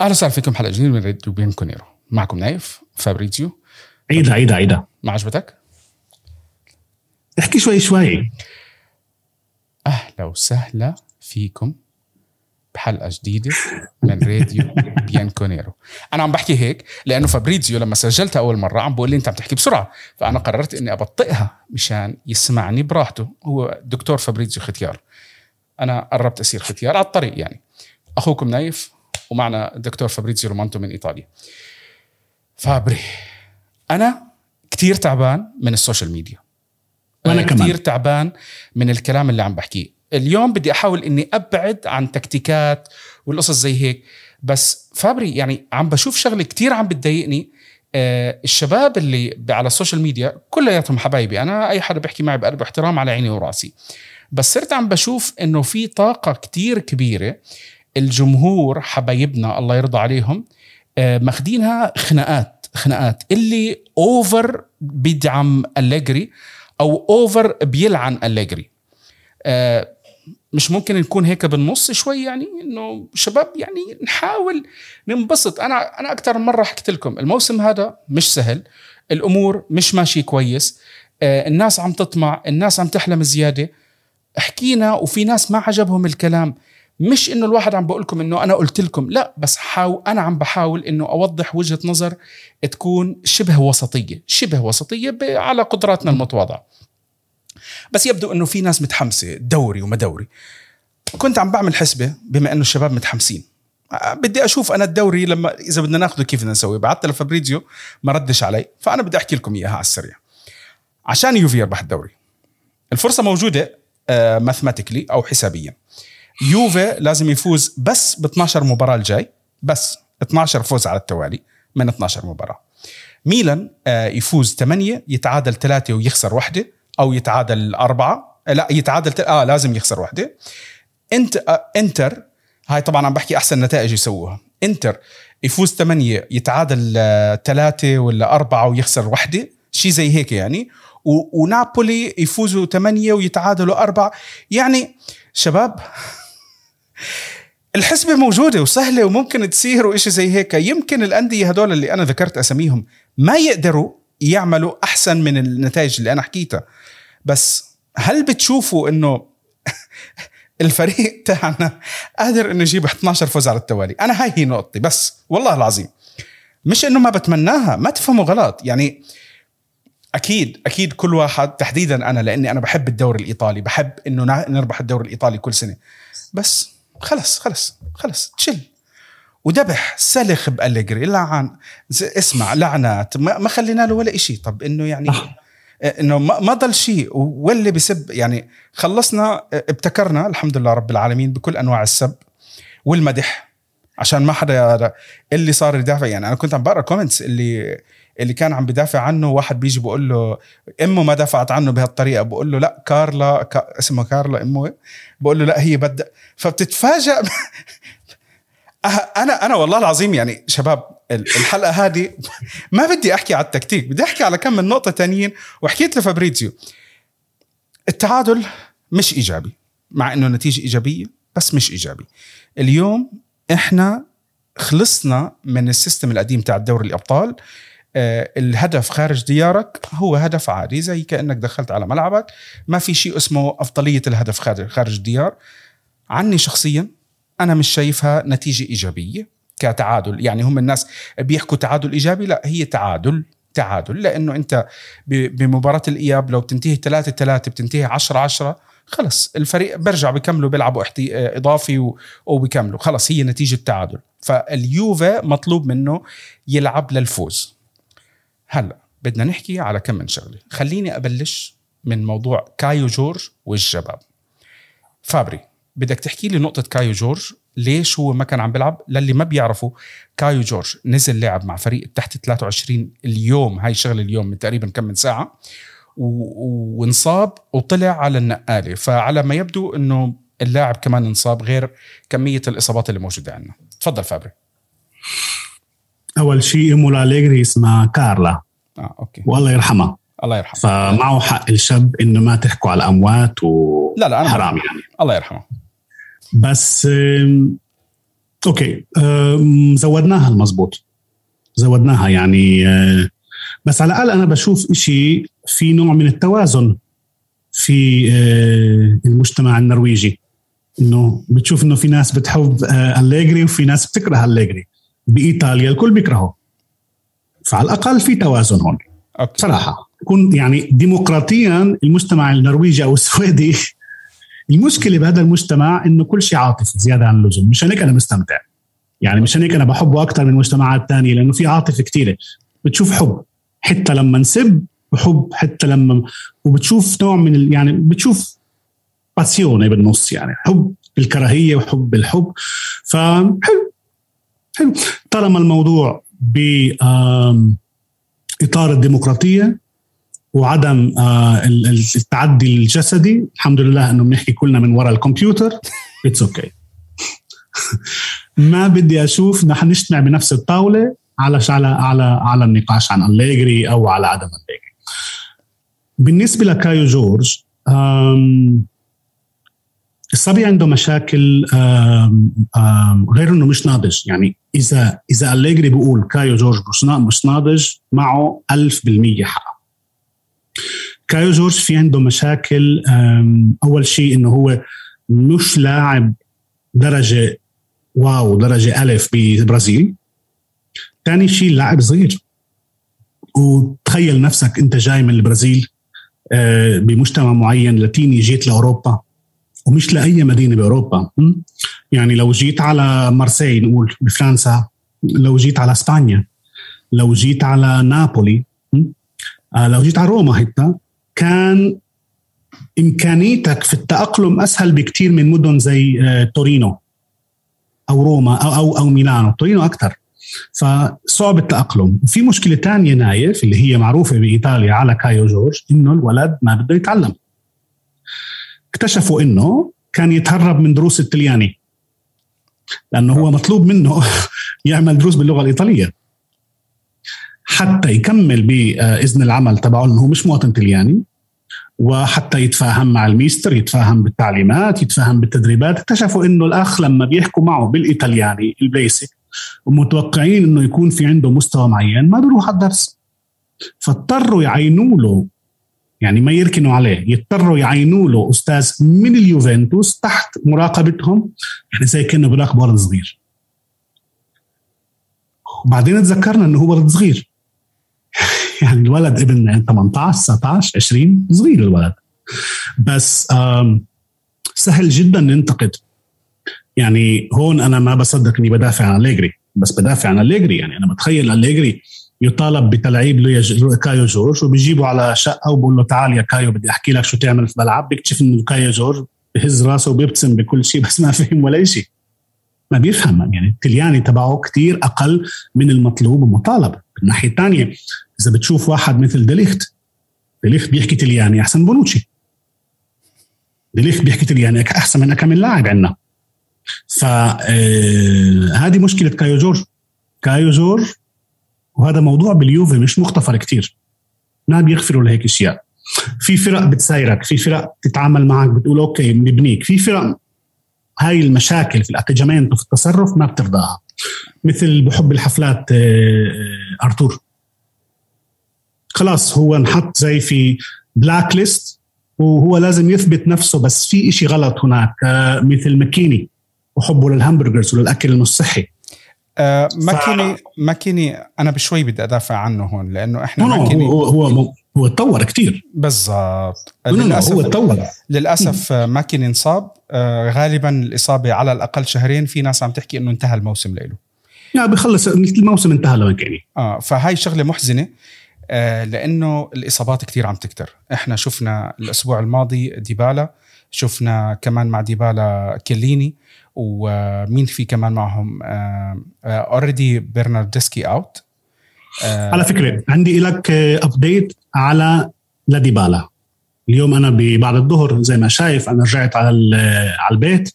أهلا وسهلا فيكم حلقة جديدة من راديو بيانكو نيرو معكم نايف فابريزيو عيدها عيدها عيدها. ما عجبتك؟ احكي شوي شوي. أهلا وسهلا فيكم بحلقة جديدة من راديو بيانكو نيرو أنا عم بحكي هيك لأنه فابريزيو لما سجلتها أول مرة عم بقول لي أنت عم تحكي بسرعة فأنا قررت إني أبطئها مشان يسمعني براحته. هو دكتور فابريزيو ختيار. أنا قربت اصير ختيار على الطريق يعني. أخوكم نايف ومعنا الدكتور فابريزيو رومانتو من إيطاليا. فابري أنا كتير تعبان من السوشيال ميديا. وأنا كمان. كتير تعبان من الكلام اللي عم بحكيه. اليوم بدي أحاول إني أبعد عن تكتيكات والقصص زي هيك بس فابري يعني عم بشوف شغلة كتير عم بتضايقني. آه الشباب اللي على السوشيال ميديا كلياتهم حبايبي أنا أي حدا بيحكي معي بقلب احترام على عيني وراسي. بس صرت عم بشوف إنه في طاقة كتير كبيرة الجمهور حبايبنا الله يرضى عليهم آه، ماخدينها خناقات خناقات. اللي over بيدعم أليجري أو over بيلعن أليجري. آه، مش ممكن نكون هيك بالنص شوي يعني إنه شباب يعني نحاول ننبسط. أنا أنا أكثر من مرة حكيت لكم الموسم هذا مش سهل الأمور مش ماشي كويس آه، الناس عم تطمع الناس عم تحلم زيادة. حكينا وفي ناس ما عجبهم الكلام. مش إنه الواحد عم بقول لكم إنه أنا قلت لكم لا بس حاو أنا عم بحاول إنه أوضح وجهة نظر تكون شبه وسطية شبه وسطية على قدراتنا المتواضعة. بس يبدو إنه في ناس متحمسة دوري وما دوري. كنت عم بعمل حسبة بما إنه الشباب متحمسين. آه، بدي أشوف أنا الدوري لما إذا بدنا ناخذه كيف بدنا نسوي؟ بعثت لفابريزيو ما ردش علي فأنا بدي أحكي لكم إياها على السريع. عشان يوفي يربح الدوري. الفرصة موجودة ماثماتيكلي أو حسابيا. يوفي لازم يفوز بس ب 12 مباراة الجاي بس 12 فوز على التوالي من 12 مباراة. ميلان آه، يفوز 8 يتعادل 3 ويخسر واحدة أو يتعادل أربعة. آه، لا يتعادل تل... آه لازم يخسر واحدة انت آه إنتر هاي طبعا عم بحكي أحسن نتائج يسووها. إنتر يفوز 8 يتعادل 3 ولا أربعة ويخسر واحدة شيء زي هيك يعني. و... ونابولي يفوزوا 8 ويتعادلوا أربعة. يعني شباب الحسبة موجودة وسهلة وممكن تصير وإشي زي هيك. يمكن الأندية هدول اللي أنا ذكرت أساميهم ما يقدروا يعملوا أحسن من النتائج اللي أنا حكيتها. بس هل بتشوفوا إنه الفريق تاعنا قادر إنه يجيب 12 فوز على التوالي؟ أنا هاي هي نقطتي بس والله العظيم. مش إنه ما بتمناها ما تفهموا غلط. يعني أكيد أكيد كل واحد تحديدا أنا لأني أنا بحب الدوري الإيطالي بحب إنه نربح الدوري الإيطالي كل سنة. بس خلص خلص خلص تشل. وذبح سلخ بأليجري. لعن اسمع لعنات. ما خلينا له ولا إشي. طب إنه يعني صح. إنه ما ما ضل شيء واللي بسب يعني خلصنا ابتكرنا الحمد لله رب العالمين بكل أنواع السب والمدح. عشان ما حدا اللي صار يدافع يعني أنا كنت عم بقرأ comments اللي اللي كان عم بدافع عنه. واحد بيجي بقول له أمه ما دافعت عنه بهالطريقة. بقول له لا كارلا كا اسمها كارلا أمه. بقول له لا هي بدأ فبتتفاجأ أه- أنا أنا والله العظيم يعني شباب ال- الحلقة هذه ما بدي أحكي على التكتيك بدي أحكي على كم من نقطة تانيين وحكيت لفابريزيو التعادل مش إيجابي مع إنه نتيجة إيجابية بس مش إيجابي. اليوم إحنا خلصنا من السيستم القديم تاع دوري الأبطال آه، الهدف خارج ديارك هو هدف عادي زي كأنك دخلت على ملعبك ما في شيء اسمه أفضلية الهدف خارج خارج الديار عني شخصيا أنا مش شايفها نتيجة إيجابية كتعادل. يعني هم الناس بيحكوا تعادل إيجابي لا هي تعادل تعادل. لأنه أنت بمباراة الإياب لو بتنتهي 3 3 بتنتهي 10 10 خلص الفريق برجع بكملوا بيلعبوا إضافي. وبكملوا خلص هي نتيجة تعادل. فاليوفا مطلوب منه يلعب للفوز. هلأ بدنا نحكي على كم من شغلة. خليني أبلش من موضوع كايو جورج والشباب. فابري بدك تحكي لي نقطة كايو جورج ليش هو ما كان عم بيلعب؟ للي ما بيعرفوا كايو جورج نزل لعب مع فريق تحت 23 اليوم هاي الشغلة اليوم من تقريبا كم من ساعة و- وانصاب وطلع على النقالة. فعلى ما يبدو إنه اللاعب كمان انصاب غير كمية الإصابات اللي موجودة عندنا. تفضل فابري. أول شيء امه لأليجري اسمها كارلا. آه أوكي. والله يرحمها الله يرحمه. فمعه حق الشاب إنه ما تحكوا على الأموات و لا لا أنا حرام يعني. الله يرحمه. بس أوكي زودناها المزبوط. زودناها يعني آه، بس على الأقل أنا بشوف إشي في نوع من التوازن في آه، المجتمع النرويجي. إنه بتشوف إنه في ناس بتحب آه، أليجري وفي ناس بتكره أليجري. بإيطاليا الكل بيكرهه. فعلى الأقل في توازن هون. أوكي. صراحة. يكون يعني ديمقراطيا المجتمع النرويجي أو السويدي. المشكلة بهذا المجتمع إنه كل شيء عاطفي زيادة عن اللزوم. مشان هيك أنا مستمتع. يعني مشان هيك أنا بحبه أكثر من المجتمعات الثانية لأنه في عاطفة كثيره بتشوف حب حتى لما نسب بحب حتى لما وبتشوف نوع من ال- يعني بتشوف باسيوني بالنص يعني. حب بالكراهيه وحب بالحب فحلو حلو. طالما الموضوع ب إطار الديمقراطية وعدم آه، ال- ال- التعدي الجسدي الحمد لله إنه بنحكي كلنا من وراء الكمبيوتر. it's okay ما بدي أشوف نحن نجتمع بنفس الطاولة على على على على النقاش عن أليجري أو على عدم أليجري بالنسبة لكايو جورج الصبي عنده مشاكل آم، آم، غير إنه مش ناضج. يعني إذا إذا أليجري بيقول كايو جورج مش ناضج معه 1000% حق. كايو جورج في عنده مشاكل أول شيء إنه هو مش لاعب درجة واو درجة ألف بالبرازيل ثاني شيء لاعب صغير. وتخيل نفسك أنت جاي من البرازيل آه، بمجتمع معين لاتيني جيت لأوروبا ومش لأي مدينة بأوروبا? يعني لو جيت على مارسي نقول بفرنسا لو جيت على إسبانيا لو جيت على نابولي لو جيت على روما حتى كان إمكانيتك في التأقلم أسهل بكثير من مدن زي آه، تورينو أو روما أو أو أو ميلانو. تورينو أكثر. فصعب التأقلم. وفي مشكلة ثانية نايف اللي هي معروفة بإيطاليا على كايو جورج إنه الولد ما بده يتعلم. اكتشفوا إنه كان يتهرب من دروس الطلياني لأنه هو مطلوب منه يعمل دروس باللغة الإيطالية. حتى يكمل بإذن العمل تبعه انه هو مش مواطن طلياني وحتى يتفاهم مع الميستر يتفاهم بالتعليمات يتفاهم بالتدريبات. اكتشفوا إنه الأخ لما بيحكوا معه بالإيطالياني ال basic ومتوقعين إنه يكون في عنده مستوى معين ما بيروح على الدرس. فاضطروا يعينوا له يعني ما يركنوا عليه يضطروا يعينوا له أستاذ من اليوفنتوس تحت مراقبتهم يعني زي كأنه بيراقب ولد صغير. وبعدين تذكرنا إنه هو ولد صغير. يعني الولد ابن 18 19 20 صغير الولد. بس سهل جدا ننتقد. يعني هون أنا ما بصدق إني بدافع عن أليجري بس بدافع عن أليجري. يعني أنا بتخيل أليجري يطالب بتلعيب كايو جورج وبيجيبوا على شقة وبقول له تعال يا كايو بدي أحكي لك شو تعمل في الملعب بيكتشف إنه كايو جورج بهز راسه وبيبتسم بكل شيء بس ما فهم ولا شيء ما بيفهم يعني التلياني تبعه كتير أقل من المطلوب ومطالب. الناحية الثانية إذا بتشوف واحد مثل ديليخت ديليخت بيحكي تلياني أحسن بونوتشي. ديليخت بيحكي تلياني أحسن من كم لاعب عندنا. فهذه مشكلة كايو جورج. كايو جورج وهذا موضوع باليوفي مش مغتفر كتير. ما بيغفروا لهيك أشياء. في فرق بتسايرك في فرق تتعامل معك بتقول أوكي بنبنيك في فرق هاي المشاكل في ال atteggiamento وفي التصرف ما بترضاها. مثل بحب الحفلات آه، آه، أرتور. خلاص هو انحط زي في blacklist وهو لازم يثبت نفسه بس في إشي غلط هناك آه، مثل ماكيني. وحبه لل hamburgers وللأكل المش صحي آه ماكيني ماكيني أنا بشوي بدي أدافع عنه هون لأنه إحنا ماكيني هو هو هو تطور كثير بالضبط. no هو للأسف تطور للأسف آه، ماكيني انصاب. آه غالبا الإصابة على الأقل شهرين في ناس عم تحكي إنه انتهى الموسم له يعني بخلص الموسم انتهى لماكيني آه فهاي شغلة محزنة. آه لأنه الإصابات كثير عم تكتر. إحنا شفنا الأسبوع الماضي ديبالا شفنا كمان مع ديبالا كيليني ومين في كمان معهم؟ already برناردسكي out على فكرة عندي لك update على لديبالا اليوم أنا بعد الظهر زي ما شايف أنا رجعت على ال- على البيت.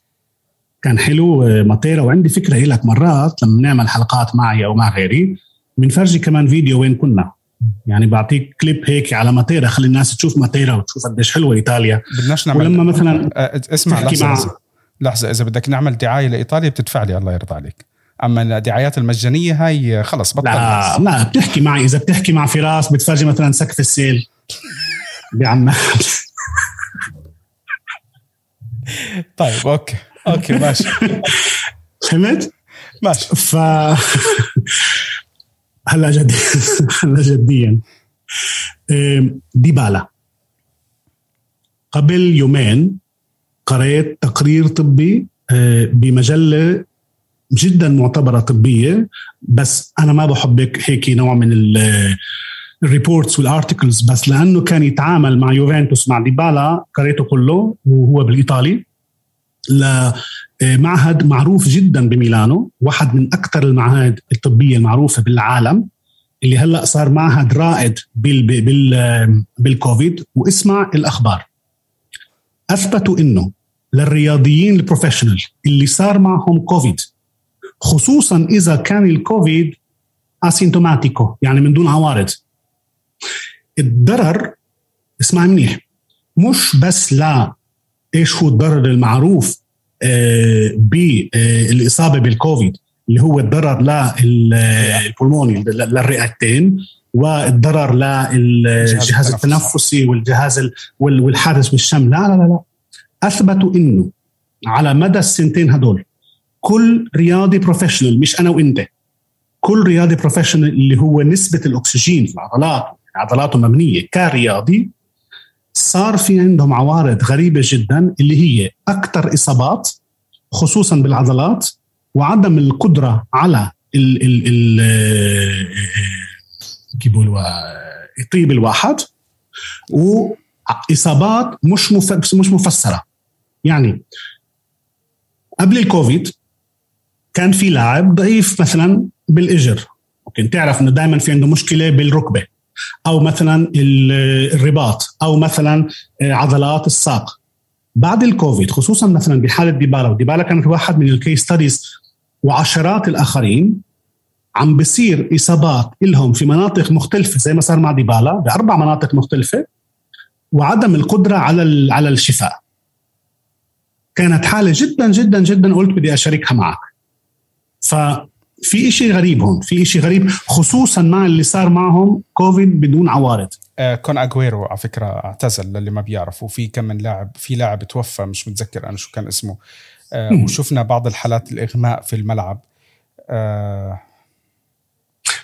كان حلو آه، مطيرة وعندي فكرة لك مرات لما نعمل حلقات معي أو مع غيري بنفرجي كمان فيديو وين كنا. يعني بعطيك كليب هيك على ماتيرا خلي الناس تشوف ماتيرا وتشوف قديش حلوة إيطاليا. بدناش نعمل ولما مثلا آه اسمع لحظة. لحظة إذا بدك نعمل دعاية لإيطاليا بتدفع لي الله يرضى عليك. أما الدعايات المجانية هاي خلص بطل لا لا بتحكي معي إذا بتحكي مع فراس بتفرجي مثلا سقف السيل. بعمان طيب أوكي أوكي ماشي. فهمت؟ ماشي. ف هلا جد هلا جديا. ديبالا. قبل يومين قرأت تقرير طبي إيه، بمجلة جدا معتبرة طبية بس أنا ما بحب هيك نوع من ال reports وال articles بس لأنه كان يتعامل مع يوفنتوس مع ديبالا قريته كله وهو بالإيطالي. لمعهد معروف جدا بميلانو واحد من أكثر المعاهد الطبية المعروفة بالعالم اللي هلأ صار معهد رائد بال بال بالكوفيد واسمع الأخبار. أثبتوا إنه للرياضيين ال professional اللي صار معهم كوفيد خصوصا إذا كان الكوفيد asintomatico يعني من دون عوارض. الضرر اسمع منيح مش بس لا إيش هو الضرر المعروف آه، بالاصابه بالكوفيد اللي هو الضرر لل polmoni للرئتين والضرر للجهاز التنفسي والجهاز وحاسة الشم لا لا لا لا. أثبتوا إنه على مدى السنتين هدول كل رياضي professional مش أنا وإنت. كل رياضي professional اللي هو نسبة الأكسجين في العضلات عضلاته مبنية كرياضي صار في عندهم عوارض غريبة جدا اللي هي أكثر إصابات خصوصا بالعضلات وعدم القدرة على ال ال ال يطيب الواحد وإصابات مش مش مفسرة. يعني قبل الكوفيد كان في لاعب ضعيف مثلا بالإجر. ممكن تعرف إنه دائما في عنده مشكلة بالركبة أو مثلا الرباط أو مثلا عضلات الساق. بعد الكوفيد خصوصا مثلا بحالة ديبالا وديبالا كانت واحد من ال case studies وعشرات الآخرين عم بصير إصابات لهم في مناطق مختلفة زي ما صار مع ديبالا بأربع مناطق مختلفة وعدم القدرة على على الشفاء. كانت حالة جدا جدا جدا قلت بدي أشاركها معك. ففي شيء غريب هون في شيء غريب خصوصا مع اللي صار معهم كوفيد بدون عوارض. آه كون اجويرو على فكرة اعتزل للي ما بيعرفوا في كم من لاعب في لاعب توفى مش متذكر أنا شو كان اسمه. آه وشفنا بعض الحالات الإغماء في الملعب. آه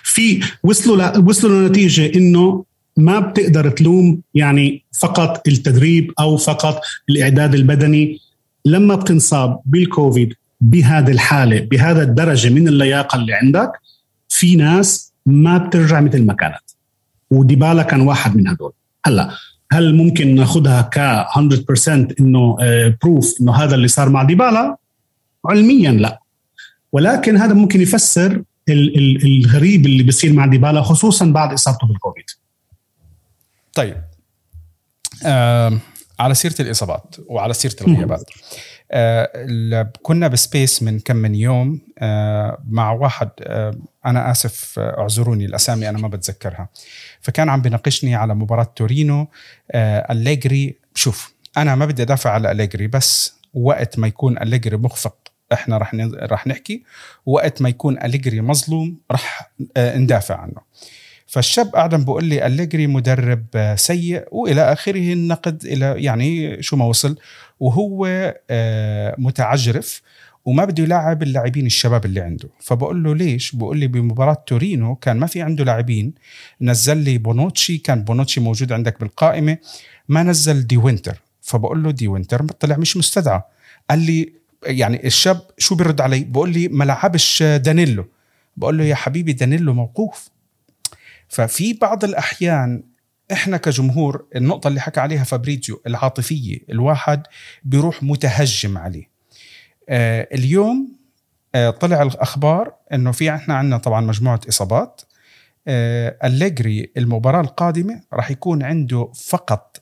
في وصلوا ل... وصلوا لنتيجة إنه ما بتقدر تلوم يعني فقط التدريب أو فقط الإعداد البدني. لما بتنصاب بالكوفيد بهذه الحالة بهذا الدرجة من اللياقة اللي عندك في ناس ما بترجع مثل ما كانت. وديبالا كان واحد من هدول. هلأ هل ممكن ناخذها ك 100% إنه بروف إنه هذا اللي صار مع ديبالا؟ علميا لا. ولكن هذا ممكن يفسر الغريب اللي بيصير مع ديبالا خصوصا بعد إصابته بالكوفيد. طيب. آه على سيرة الإصابات وعلى سيرة الغيابات. آه كنا بسبيس من كم من يوم آه مع واحد آه أنا آسف اعذروني الأسامي أنا ما بتذكرها. فكان عم بناقشني على مباراة تورينو آه أليجري. شوف أنا ما بدي أدافع على أليجري بس وقت ما يكون أليجري مخفق إحنا رح رح نحكي. وقت ما يكون أليجري مظلوم رح آه ندافع عنه. فالشاب اعلم بقول لي أليجري مدرب سيء. وإلى آخره النقد إلى يعني شو ما وصل. وهو آه متعجرف وما بده يلعب اللاعبين الشباب اللي عنده. فبقول له ليش؟ بقول لي بمباراة تورينو كان ما في عنده لاعبين. نزل لي بونوتشي كان بونوتشي موجود عندك بالقائمة. ما نزل دي وينتر. فبقول له دي وينتر طلع مش مستدعى. قال لي يعني الشاب شو بيرد علي؟ بقول لي ما لعبش دانيلو. بقول له يا حبيبي دانيلو موقوف. ففي بعض الأحيان إحنا كجمهور النقطة اللي حكى عليها فابريتيو العاطفية الواحد بيروح متهجم عليه. آه اليوم آه طلع الأخبار إنه في إحنا عندنا طبعا مجموعة إصابات. آه أليجري المباراة القادمة راح يكون عنده فقط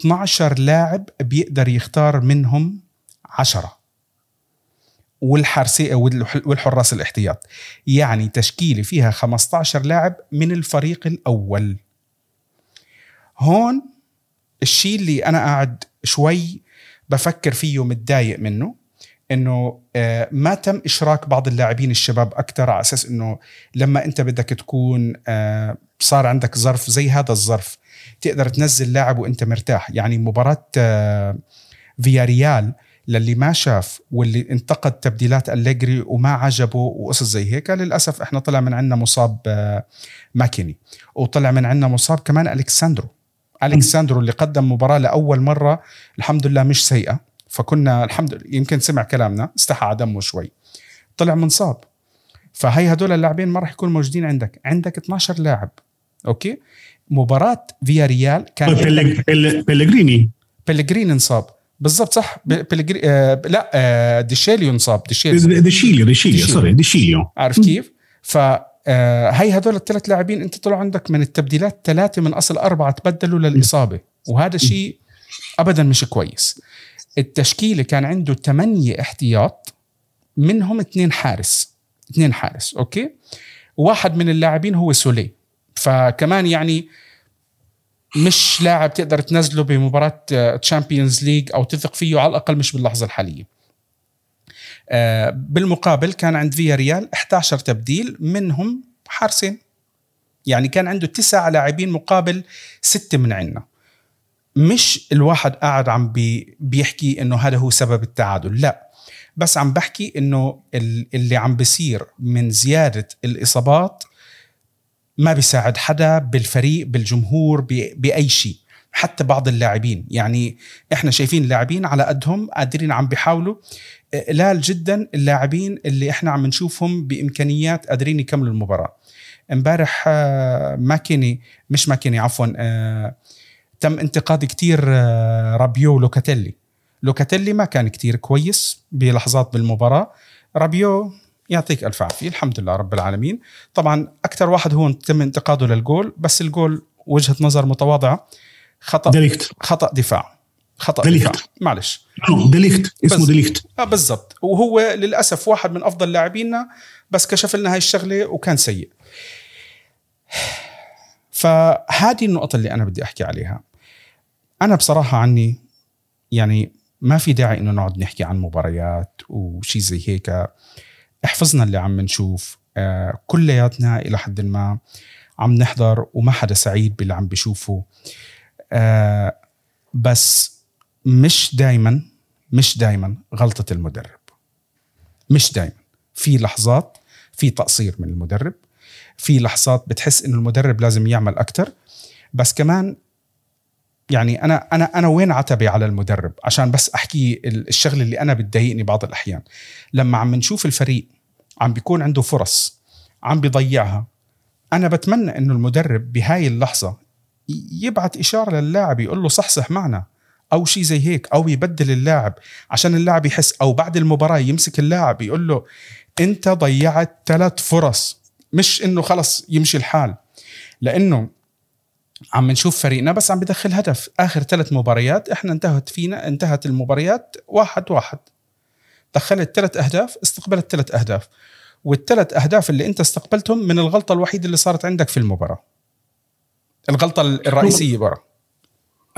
12 لاعب بيقدر يختار منهم 10 والحارسي والحراس الاحتياط. يعني تشكيلة فيها 15 لاعب من الفريق الأول. هون الشيء اللي أنا قاعد شوي بفكر فيه متضايق منه إنه آه، ما تم إشراك بعض اللاعبين الشباب أكثر على أساس إنه لما أنت بدك تكون آه، صار عندك ظرف زي هذا الظرف تقدر تنزل لاعب وأنت مرتاح. يعني مباراة آه، فيا ريال للي ما شاف واللي انتقد تبديلات أليجري وما عجبه وقصص زي هيك للأسف إحنا طلع من عندنا مصاب ماكيني وطلع من عندنا مصاب كمان ألكساندرو ألكساندرو اللي قدم مباراة لأول مرة الحمد لله مش سيئة فكنا الحمد لله يمكن سمع كلامنا استحى دمه شوي. طلع منصاب فهي هدول اللاعبين ما راح يكونوا موجودين عندك. عندك 12 لاعب. أوكي؟ مباراة فيا ريال كان بيلغريني بيلغريني انصاب. بالضبط صح. بيلغري آه لا آه ديشيليو انصاب ديشيليو ديشيليو ديشيليو sorry ديشيليو عارف كيف؟ ف آه هي هدول الثلاث لاعبين انت طلعوا عندك من التبديلات ثلاثة من أصل أربعة تبدلوا للإصابة. وهذا شيء ابدا مش كويس. التشكيلة كان عنده ثمانية احتياط منهم اثنين حارس. اثنين حارس أوكي؟ واحد من اللاعبين هو سولي فكمان يعني مش لاعب تقدر تنزله بمباراة Champions League أو تثق فيه على الأقل مش باللحظة الحالية. آه، بالمقابل كان عند فيا ريال 11 تبديل منهم حارسين. يعني كان عنده تسع لاعبين مقابل ستة من عندنا. مش الواحد قاعد عم بي بيحكي إنه هذا هو سبب التعادل لا. بس عم بحكي إنه اللي عم بيصير من زيادة الإصابات ما بيساعد حدا بالفريق بالجمهور بأي شيء حتى بعض اللاعبين. يعني إحنا شايفين اللاعبين على قدهم قادرين عم بيحاولوا. قلال جدا اللاعبين اللي إحنا عم نشوفهم بإمكانيات قادرين يكملوا المباراة. إمبارح آه، ماكيني مش ماكيني عفوا آه، تم انتقاد كتير آه، رابيو لوكاتيلي. لوكاتيلي ما كان كتير كويس بلحظات بالمباراة. رابيو يعطيك ألف عافية. الحمد لله رب العالمين. طبعا أكثر واحد هو تم انتقاده للجول بس الجول وجهة نظر متواضعة. خطأ. ديليكت. خطأ دفاع. خطأ ديليكت. دفاع. معلش. ديليكت. اسمه ديليكت. آه بالضبط. وهو للأسف واحد من أفضل لاعبينا بس كشف لنا هاي الشغلة وكان سيء. فهذه النقطة اللي أنا بدي أحكي عليها. أنا بصراحة عني يعني ما في داعي إنه نقعد نحكي عن مباريات وشي زي هيك. احفظنا اللي عم نشوف. آه كلياتنا إلى حد ما عم نحضر وما حدا سعيد باللي عم بيشوفه. آه بس مش دايما مش دايما غلطة المدرب. مش دايما. في لحظات في تقصير من المدرب. في لحظات بتحس إنه المدرب لازم يعمل أكثر بس كمان يعني أنا أنا أنا وين عتبي على المدرب؟ عشان بس أحكي الشغلة اللي أنا بتضايقني بعض الأحيان. لما عم نشوف الفريق عم بيكون عنده فرص عم بيضيعها أنا بتمنى إنه المدرب بهاي اللحظة يبعت إشارة للاعب يقول له صحصح معنا أو شيء زي هيك أو يبدل اللاعب عشان اللاعب يحس أو بعد المباراة يمسك اللاعب يقول له أنت ضيعت ثلاث فرص. مش إنه خلص يمشي الحال. لأنه عم نشوف فريقنا بس عم بدخل هدف. آخر ثلاث مباريات إحنا انتهت فينا انتهت المباريات واحد واحد. دخلت ثلاث أهداف استقبلت ثلاث أهداف. والثلاث أهداف اللي أنت استقبلتهم من الغلطة الوحيدة اللي صارت عندك في المباراة. الغلطة الرئيسية برا.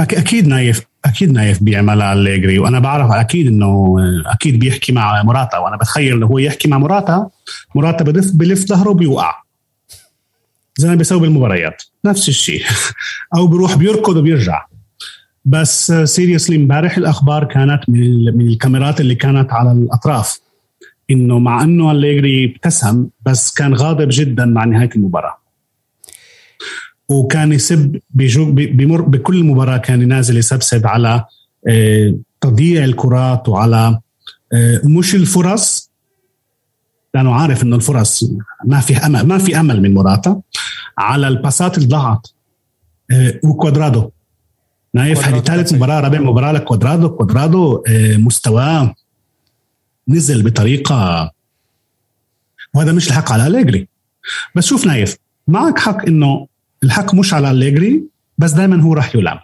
أكيد نايف أكيد نايف بيعملها أليجري وأنا بعرف أكيد إنه أكيد بيحكي مع مراتا. وأنا بتخيل إنه هو يحكي مع مراتا مراتا بلف ظهره بيوقع. زي ما بيسوي بالمباريات. نفس الشيء. أو بيروح بيركض وبيرجع. بس seriously امبارح الأخبار كانت من الكاميرات اللي كانت على الأطراف. إنه مع إنه الليجري ابتسم بس كان غاضب جدا مع نهاية المباراة. وكان يسب بمر بكل مباراة كان نازل يسبسب على آه، تضييع الكرات وعلى آه، مش الفرص لأنه عارف إنه الفرص ما في أمل ما في أمل من موراتا على الباسات اللي ضاعت آه، وكوادرادو. نايف هذه ثالث مباراة رابع مباراة لكوادرادو. كوادرادو آه، مستواه نزل بطريقة وهذا مش الحق على أليجري. بس شوف نايف معك حق إنه الحق مش على أليجري بس دائما هو راح يلام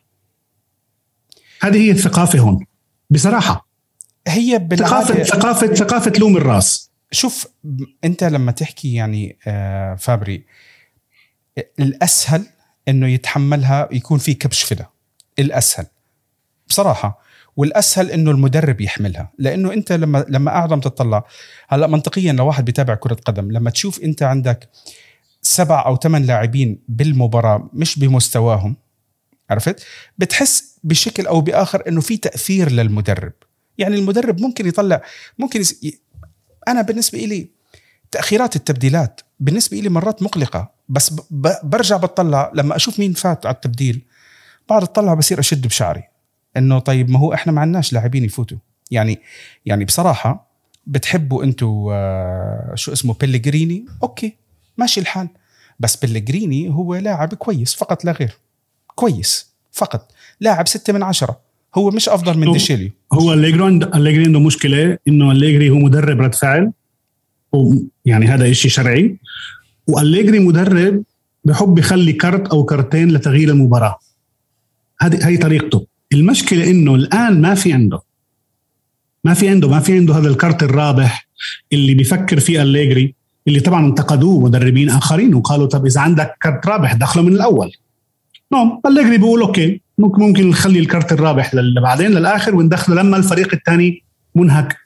هذه هي الثقافة هون بصراحة. هي ثقافة ثقافة ثقافة لوم الراس. شوف انت لما تحكي يعني آه فابري الأسهل إنه يتحملها يكون في كبش فدا. الأسهل. بصراحة. والأسهل إنه المدرب يحملها. لإنه أنت لما لما قاعد عم تطلع هلأ منطقيا لو واحد بيتابع كرة قدم لما تشوف أنت عندك سبع أو ثمان لاعبين بالمباراة مش بمستواهم عرفت؟ بتحس بشكل أو بآخر إنه في تأثير للمدرب. يعني المدرب ممكن يطلع ممكن. أنا بالنسبة لي تأخيرات التبديلات بالنسبة لي مرات مقلقة بس. برجع بطلع لما أشوف مين فات على التبديل بعد اطلع بصير أشد بشعري إنه طيب ما هو إحنا ما عندناش لاعبين يفوتوا يعني يعني بصراحة بتحبوا أنتم آه شو اسمه بيليجريني okay ماشي الحال بس بيليجريني هو لاعب كويس فقط لا غير كويس فقط لاعب ستة من عشرة هو مش أفضل من ديشيليو هو أليجري أليجري عنده مشكلة إنه أليجري هو مدرب رد فعل يعني هذا إشي شرعي. وأليجري مدرب بحب يخلي كرت أو كرتين لتغيير المباراة. هذه هي طريقته. المشكلة إنه الآن ما في عنده. ما في عنده ما في عنده هذا الكرت الرابح اللي بيفكر فيه أليجري اللي طبعا انتقدوه مدربين آخرين وقالوا طب إذا عندك كرت رابح دخله من الأول. نعم أليجري بيقول أوكي ممكن ممكن نخلي الكرت الرابح بعدين للآخر وندخله لما الفريق الثاني منهك.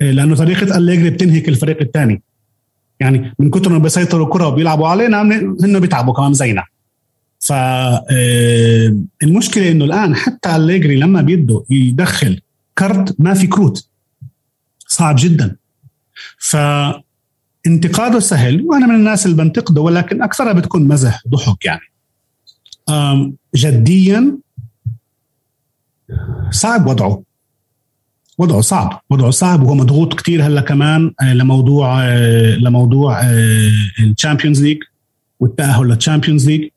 إيه، لأنه طريقه أليجري بتنهك الفريق الثاني. يعني من كثر ما بيسيطروا كرة وبيلعبوا علينا هن بيتعبوا كمان زينا. ف إيه، المشكلة إنه الآن حتى أليجري لما بيده يدخل كرت ما في كروت. صعب جدا. ف انتقاده سهل وأنا من الناس اللي بنتقده ولكن أكثرها بتكون مزح ضحك يعني. جديا صعب وضعه. وضعه صعب. وضعه صعب وهو مضغوط كثير هلا كمان آه، لموضوع آه، لموضوع ال Champions League والتأهل لل Champions League.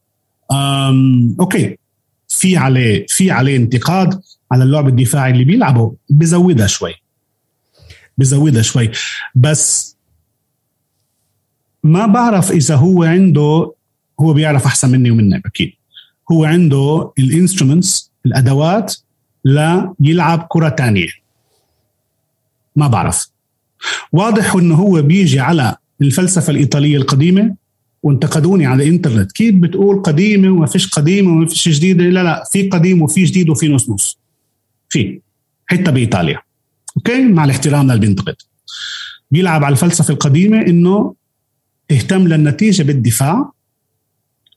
Okay. في عليه في عليه انتقاد على اللعب الدفاعي اللي بيلعبه. بزودها شوي. بزودها شوي. بس ما بعرف إذا هو عنده هو بيعرف أحسن مني ومنك أكيد. هو عنده ال instruments الأدوات ليلعب كرة تانية. ما بعرف. واضح إنه هو بيجي على الفلسفة الإيطالية القديمة وانتقدوني على الانترنت كيف بتقول قديمة وما فيش قديمة وما فيش جديدة؟ لا لا في قديم وفي جديد وفي نص نص. في حتى بإيطاليا. Okay؟ مع الاحترام للي بينتقد بيلعب على الفلسفة القديمة إنه اهتم للنتيجة بالدفاع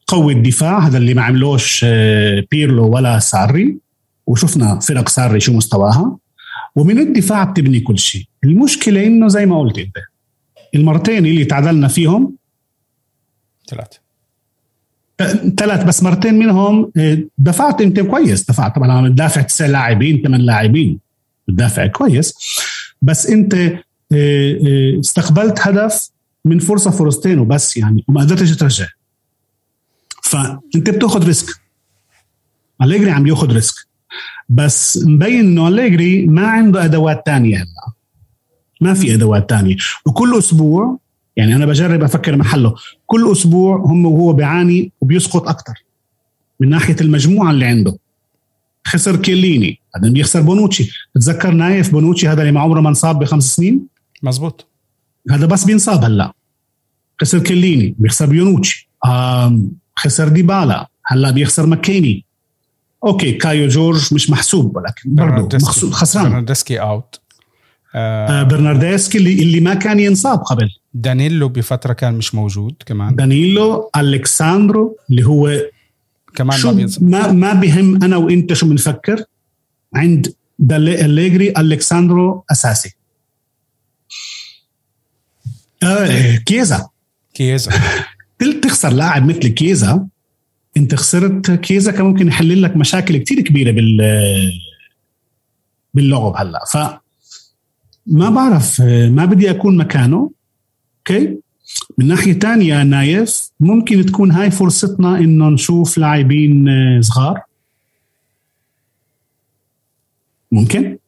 قوي الدفاع هذا اللي ما عملوش آه، بيرلو ولا ساري. وشفنا فرق ساري شو مستواها ومن الدفاع بتبني كل شيء. المشكلة إنه زي ما قلت أنت المرتين اللي تعادلنا فيهم ثلاث ثلاث بس مرتين منهم آه، دفعت أنت كويس. دفعت طبعا عم تدافع تسع لاعبين ثمان لاعبين. بتدافع كويس. بس أنت آه، استقبلت هدف من فرصة فرصتين وبس يعني وما قدرتش ترجع. فأنت بتأخذ risk. أليجري عم يأخذ risk؟ بس مبين إنه أليجري ما عنده أدوات تانية هلا. ما في أدوات تانية. وكل أسبوع يعني أنا بجرب أفكر محله كل أسبوع هم وهو بيعاني وبيسقط أكثر من ناحية المجموعة اللي عنده. خسر كيليني بعدين بيخسر بونوتشي. بتذكر نايف بونوتشي هذا اللي ما عمره ما انصاب بخمس سنين؟ مزبوط. هذا بس بينصاب هلا. خسر كيليني بيخسر بونوتشي. خسر ديبالا هلا بيخسر مكيني okay كايو جورج مش محسوب ولكن برضه خسران. برناردسكي out آه برناردسكي اللي اللي ما كان ينصاب قبل. دانيلو بفترة كان مش موجود كمان. دانيلو ألكساندرو اللي هو كمان شو ما ما, ما بهم أنا وإنت شو بنفكر؟ عند أليجري ألكساندرو أساسي. آه كيزا. كيزا. تخسر لاعب مثل كيزا. انت خسرت كيزا كان ممكن يحل لك مشاكل كتير كبيرة بال باللعب هلا. ف ما بعرف ما بدي أكون مكانه okay؟ من ناحية تانية نايف ممكن تكون هاي فرصتنا إنه نشوف لاعبين صغار. ممكن؟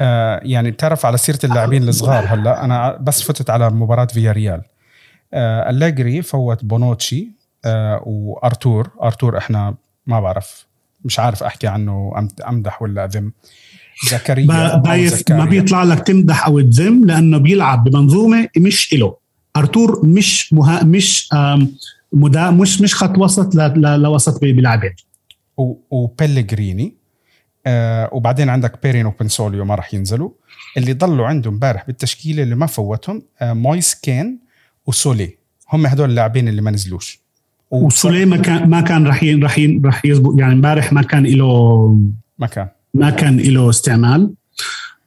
آه يعني بتعرف على سيرة اللاعبين الصغار هلا؟ أنا بس فتت على مباراة فيا ريال آه أليجري فوت بونوتشي آه وأرتور. أرتور إحنا ما بعرف مش عارف أحكي عنه أمدح ولا أذم. زكريا نايف ما بيطلع لك تمدح أو تذم لأنه بيلعب بمنظومة مش إله. أرتور مش مها مش مدا مش مش خط وسط لوسط بيلعب وبيلغريني آه وبعدين عندك بيرين وبنسوليو ما راح ينزلوا. اللي ضلوا عنده امبارح بالتشكيلة اللي ما فوتهم آه مويس كين وسولي. هم هدول اللاعبين اللي ما نزلوش. وسولي ما كان ما كان راح راح راح يزبط. يعني امبارح ما كان له ما كان. ما كان له استعمال.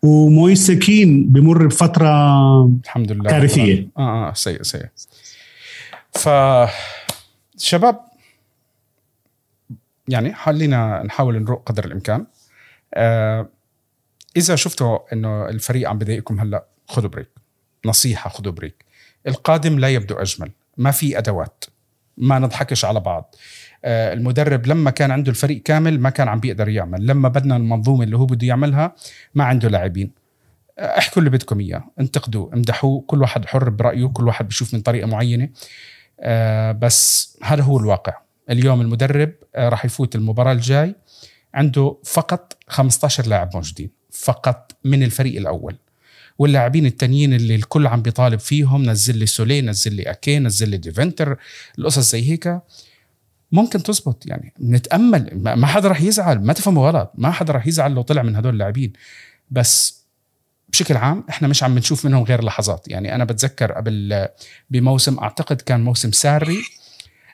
ومويس كين بمر بفترة الحمد لله. كارثية. آه آه سيء سيء. ف شباب يعني خلينا نحاول نروق قدر الإمكان. آه إذا شفتوا إنه الفريق عم بضايقكم هلأ خذوا break. نصيحة خذوا break. القادم لا يبدو أجمل. ما في أدوات. ما نضحكش على بعض. آه المدرب لما كان عنده الفريق كامل ما كان عم بيقدر يعمل. لما بدنا المنظومة اللي هو بده يعملها ما عنده لاعبين. آه احكوا اللي بدكم إياه. انتقدوا امدحوه كل واحد حر برأيه كل واحد بيشوف من طريقة معينة. آه بس هذا هو الواقع. اليوم المدرب راح يفوت المباراة الجاي. عنده فقط 15 لاعب موجودين. فقط من الفريق الأول. واللاعبين التانيين اللي الكل عم بيطالب فيهم نزل لي سولي نزل لي اكي نزل لي ديفنتر القصص زي هيك. ممكن تزبط يعني نتأمل. ما حدا رح يزعل ما تفهموا غلط. ما حدا رح يزعل لو طلع من هدول اللاعبين. بس بشكل عام إحنا مش عم بنشوف منهم غير لحظات. يعني أنا بتذكر قبل بموسم أعتقد كان موسم ساري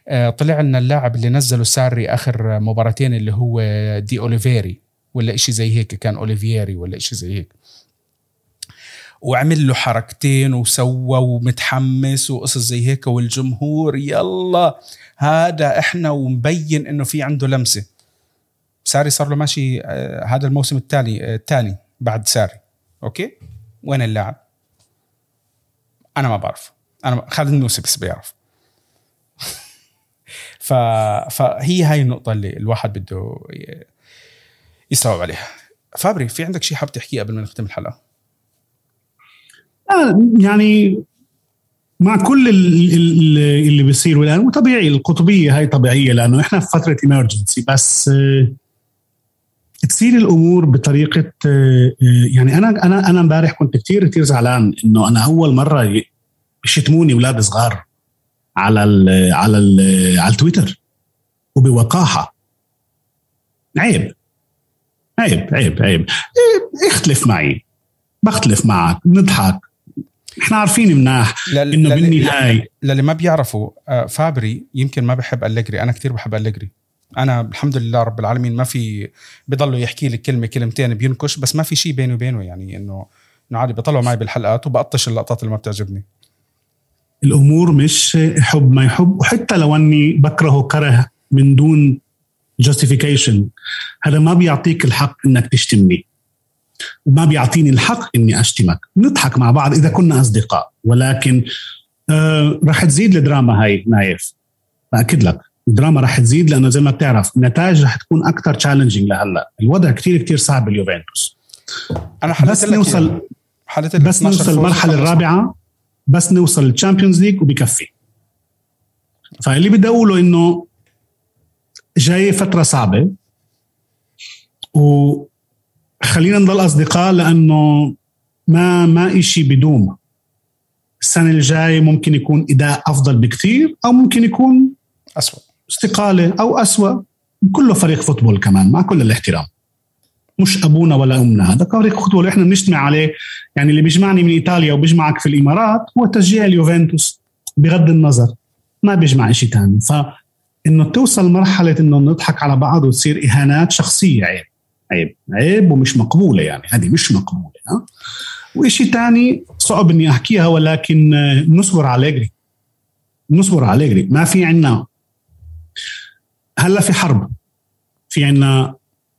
آه، طلع لنا اللاعب اللي نزله ساري آخر مباراتين اللي هو دي أوليفيري ولا إشي زي هيك. كان أوليفيري ولا إشي زي هيك. وعمل له حركتين وسوى ومتحمس وقصص زي هيك والجمهور يلا هذا إحنا ومبين إنه في عنده لمسة. ساري صار له ماشي آه هذا الموسم التالي آه الثاني بعد ساري. Okay؟ وين اللاعب؟ أنا ما بعرف. أنا خالد النوسي بس بيعرف ف... فهي هاي النقطة اللي الواحد بده يستوعب عليها. فابري في عندك شيء حاب تحكيه قبل ما نختم الحلقة؟ آه يعني مع كل اللي, اللي بيصير والان وطبيعي العصبية هاي طبيعية لأنه إحنا في فترة emergency بس آه تصير الأمور بطريقة آه يعني أنا أنا أنا امبارح كنت كثير كثير زعلان إنه أنا أول مرة يشتموني أولاد صغار على ال على ال على التويتر وبوقاحة. عيب. عيب عيب عيب. اختلف معي. بختلف معك نضحك. إحنا عارفين مناح إنه بالنهاية. للي ما بيعرفوا فابري يمكن ما بحب أليجري أنا كثير بحب أليجري أنا الحمد لله رب العالمين ما في بضله يحكي لي كلمة كلمتين بينكش بس ما في شيء بيني وبينه يعني إنه إنه عادي بيطلعوا معي بالحلقات وبقطش اللقطات اللي ما بتعجبني. الأمور مش حب ما يحب وحتى لو أني بكرهه كره من دون justification هذا ما بيعطيك الحق إنك تشتمني. وما بيعطيني الحق إني أشتمك. نضحك مع بعض إذا كنا أصدقاء. ولكن آه رح تزيد الدراما هاي نايف. باكد لك. الدراما رح تزيد لأنه زي ما بتعرف النتائج رح تكون أكثر challenging لهلأ. الوضع كتير كتير صعب باليوفنتوس أنا بس نوصل بس نوصل المرحلة الرابعة. بس نوصل لل Champions League وبكفي. فاللي بدي أقوله إنه جاي فترة صعبة. وخلينا نضل أصدقاء لأنه ما ما إشي بدوم. السنة الجاية ممكن يكون إداء أفضل بكثير أو ممكن يكون اسوء استقالة أو اسوء كله فريق football كمان مع كل الاحترام. مش أبونا ولا أمنا. هذا فريق football إحنا بنجتمع عليه. يعني اللي بيجمعني من إيطاليا وبيجمعك في الإمارات هو تشجيع اليوفنتوس. بغض النظر ما بيجمع شيء ثاني فإنه توصل مرحلة إنه نضحك على بعض وتصير إهانات شخصية عيب عيب. عيب ومش مقبولة يعني. هذه مش مقبولة ها؟ وشيء ثاني صعب إني أحكيها ولكن نصبر على أليجري. نصبر على أليجري. ما في عنا. هلا في حرب. في عنا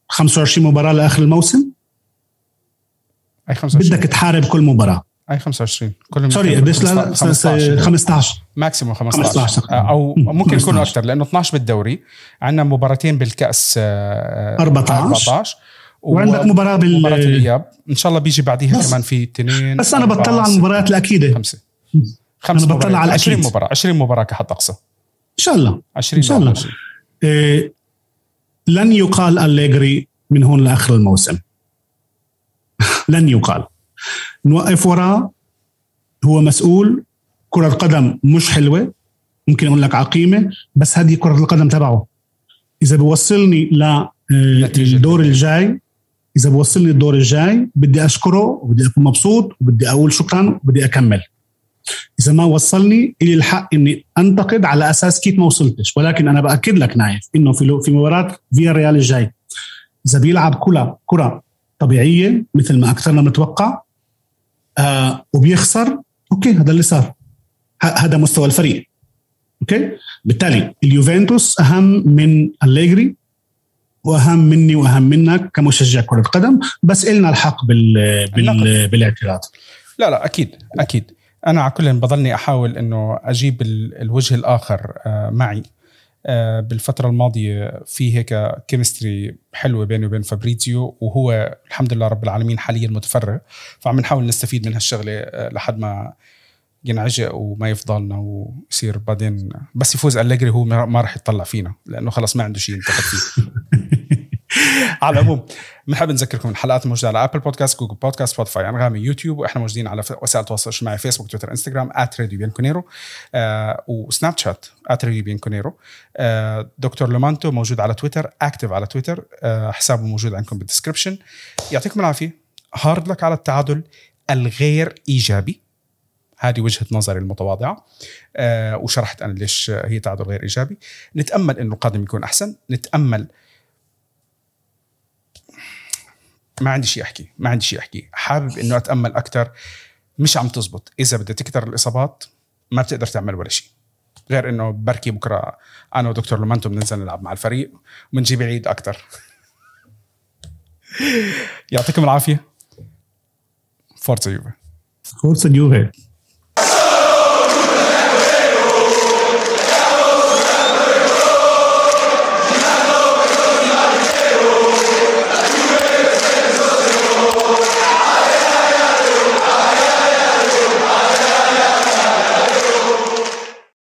25 مباراة لآخر الموسم؟ أي 25 بدك تحارب كل مباراة. أي 25 كل sorry قديش لا 15 15 maximum 15, 15 أو ممكن يكونوا أكثر لأنه 12 بالدوري. عندنا مباراتين بالكأس 14 14 وعندك مباراة بال مباراة الإياب. إن شاء الله بيجي بعديها كمان في اثنين بس أنا بطلع على المباريات الأكيدة. خمسة. خمسه أنا بطلع على 20 مباراة 20 مباراة كحد أقصى. إن شاء الله. 20 إن شاء الله. إيه لن يقال أليجري من هون لآخر الموسم. لن يقال. نوقف وراه. هو مسؤول. كرة القدم مش حلوة. ممكن أقول لك عقيمة بس هذه كرة القدم تبعه. إذا بيوصلني للدور الجاي إذا بوصلني الدور الجاي بدي أشكره وبدي أكون مبسوط وبدي أقول شكرا وبدي أكمل. إذا ما وصلني لي الحق إني أنتقد على أساس كيف ما وصلتش. ولكن أنا بأكد لك نايف إنه في في مباراة فياريال الجاي. إذا بيلعب كرة كرة طبيعية مثل ما أكثرنا متوقع آه وبيخسر okay هذا اللي صار. هذا مستوى الفريق. Okay؟ بالتالي اليوفنتوس أهم من أليجري وأهم مني وأهم منك كمشجع كرة قدم بس إلنا الحق بال, بال... بالاعتراض. لا لا أكيد أكيد. أنا على كل بضلني أحاول إنه أجيب الوجه الآخر آه، معي. بالفترة الماضية في هيك chemistry حلوة بيني وبين فابريزيو وهو الحمد لله رب العالمين حاليا متفرغ فعم نحاول نستفيد من هالشغلة آه، لحد ما ينعجق وما يفضلنا ويصير بعدين بس يفوز أليجري هو ما راح يطلع فينا لأنه خلص ما عنده شيء ينتقد فيه. على العموم بنحب نذكركم الحلقات موجوده على Apple Podcasts Google Podcasts Spotify أنغامي يوتيوب وإحنا موجودين على وسائل التواصل الاجتماعي فيسبوك تويتر انستغرام @راديو بيانكونيرو آه وسناب شات @راديو بيانكونيرو آه دكتور لومانتو موجود على تويتر active على تويتر آه حسابه موجود عندكم بال description يعطيكم العافية. هارد لك على التعادل الغير إيجابي. هذه وجهة نظري المتواضعة. آه وشرحت أنا ليش هي تعادل غير إيجابي. نتأمل إنه القادم يكون أحسن. نتأمل ما عندي شيء أحكي ما عندي شيء أحكي. حابب إنه أتأمل أكثر مش عم تزبط. إذا بدها تكثر الإصابات ما بتقدر تعمل ولا شيء غير إنه بركي بكرة أنا ودكتور لومانتو بننزل نلعب مع الفريق وبنجيب عيد أكثر يعطيكم العافية. فورتزا يوفي فورتزا يوفي